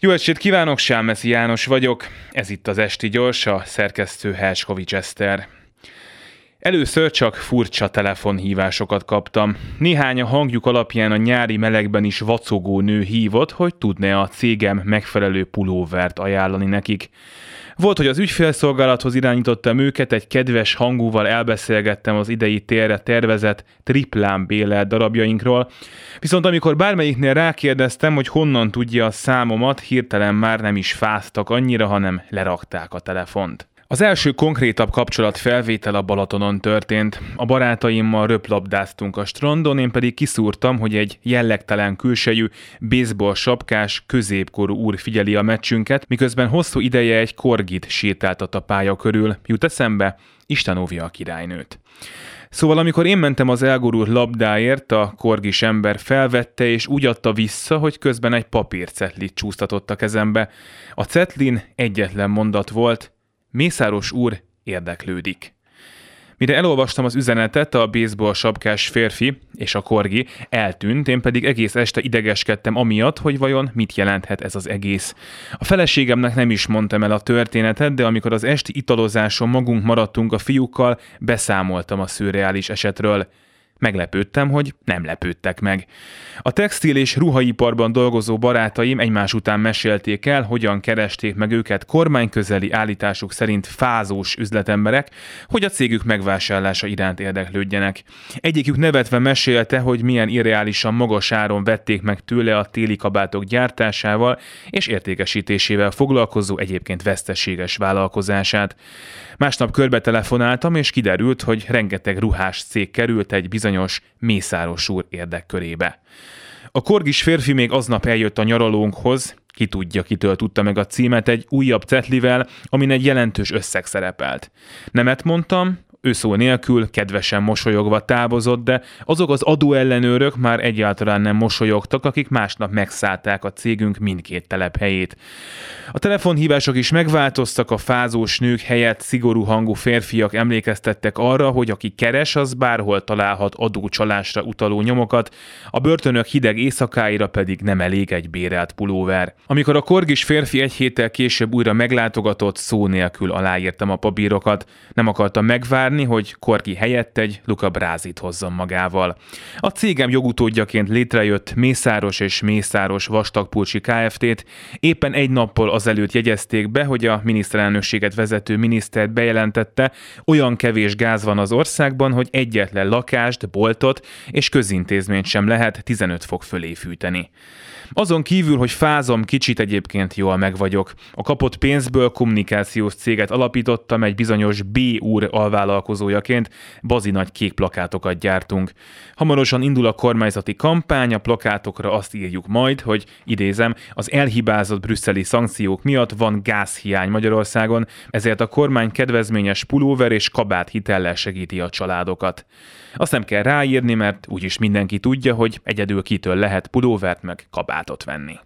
Jó estét kívánok, Sámeszi János vagyok. Ez itt az Esti Gyors, a szerkesztő Helskovics Eszter. Először csak furcsa telefonhívásokat kaptam. Néhány a hangjuk alapján a nyári melegben is vacogó nő hívott, hogy tudne a cégem megfelelő pulóvert ajánlani nekik. Volt, hogy az ügyfélszolgálathoz irányítottam őket, egy kedves hangúval elbeszélgettem az idei térre tervezett triplán bélelt darabjainkról, viszont amikor bármelyiknél rákérdeztem, hogy honnan tudja a számomat, hirtelen már nem is fáztak annyira, hanem lerakták a telefont. Az első konkrétabb kapcsolat felvétel a Balatonon történt. A barátaimmal röplabdáztunk a strandon, én pedig kiszúrtam, hogy egy jellegtelen külsejű, baseball sapkás, középkorú úr figyeli a meccsünket, miközben hosszú ideje egy korgit sétáltat a pálya körül. Jut eszembe? Isten óvja a királynőt. Szóval amikor én mentem az elgurult labdáért, a korgis ember felvette és úgy adta vissza, hogy közben egy papírcetlit csúsztatott a kezembe. A cetlin egyetlen mondat volt, Mészáros úr érdeklődik. Mire elolvastam az üzenetet, a baseball sapkás férfi és a korgi eltűnt, én pedig egész este idegeskedtem amiatt, hogy vajon mit jelenthet ez az egész. A feleségemnek nem is mondtam el a történetet, de amikor az esti italozáson magunk maradtunk a fiúkkal, beszámoltam a szürreális esetről. Meglepődtem, hogy nem lepődtek meg. A textil és ruhaiparban dolgozó barátaim egymás után mesélték el, hogyan keresték meg őket kormányközeli állításuk szerint fázós üzletemberek, hogy a cégük megvásárlása iránt érdeklődjenek. Egyikük nevetve mesélte, hogy milyen irreálisan magas áron vették meg tőle a téli kabátok gyártásával és értékesítésével foglalkozó egyébként veszteséges vállalkozását. Másnap körbe telefonáltam, és kiderült, hogy rengeteg ruhás cég került egy bizonyos Mészáros úr érdekkörébe. A korgis férfi még aznap eljött a nyaralónkhoz, ki tudja, kitől tudta meg a címet egy újabb cetlivel, amin egy jelentős összeg szerepelt. Nemet mondtam, ő szó nélkül, kedvesen mosolyogva távozott, de azok az adóellenőrök már egyáltalán nem mosolyogtak, akik másnap megszállták a cégünk mindkét telephelyét. A telefonhívások is megváltoztak, a fázós nők helyett szigorú hangú férfiak emlékeztettek arra, hogy aki keres, az bárhol találhat adócsalásra utaló nyomokat, a börtönök hideg éjszakáira pedig nem elég egy bérelt pulóver. Amikor a korgis férfi egy héttel később újra meglátogatott, szó nélkül aláírtam a papírokat. Nem akartam megvárni, várni, hogy Korki helyett egy Luca Brázit hozzon magával. A cégem jogutódjaként létrejött Mészáros és Mészáros Vastagpulcsi Kft-t éppen egy nappal azelőtt jegyezték be, hogy a miniszterelnökséget vezető minisztert bejelentette, olyan kevés gáz van az országban, hogy egyetlen lakást, boltot és közintézményt sem lehet 15 fok fölé fűteni. Azon kívül, hogy fázom, kicsit egyébként jól meg vagyok. A kapott pénzből kommunikációs céget alapítottam egy bizonyos B úr alvállalkozójaként, bazi nagy kék plakátokat gyártunk. Hamarosan indul a kormányzati kampány, a plakátokra azt írjuk majd, hogy idézem, az elhibázott brüsszeli szankciók miatt van gázhiány Magyarországon, ezért a kormány kedvezményes pulóver és kabát hitellel segíti a családokat. Azt nem kell ráírni, mert úgyis mindenki tudja, hogy egyedül kitől lehet pulóvert meg kabátot venni.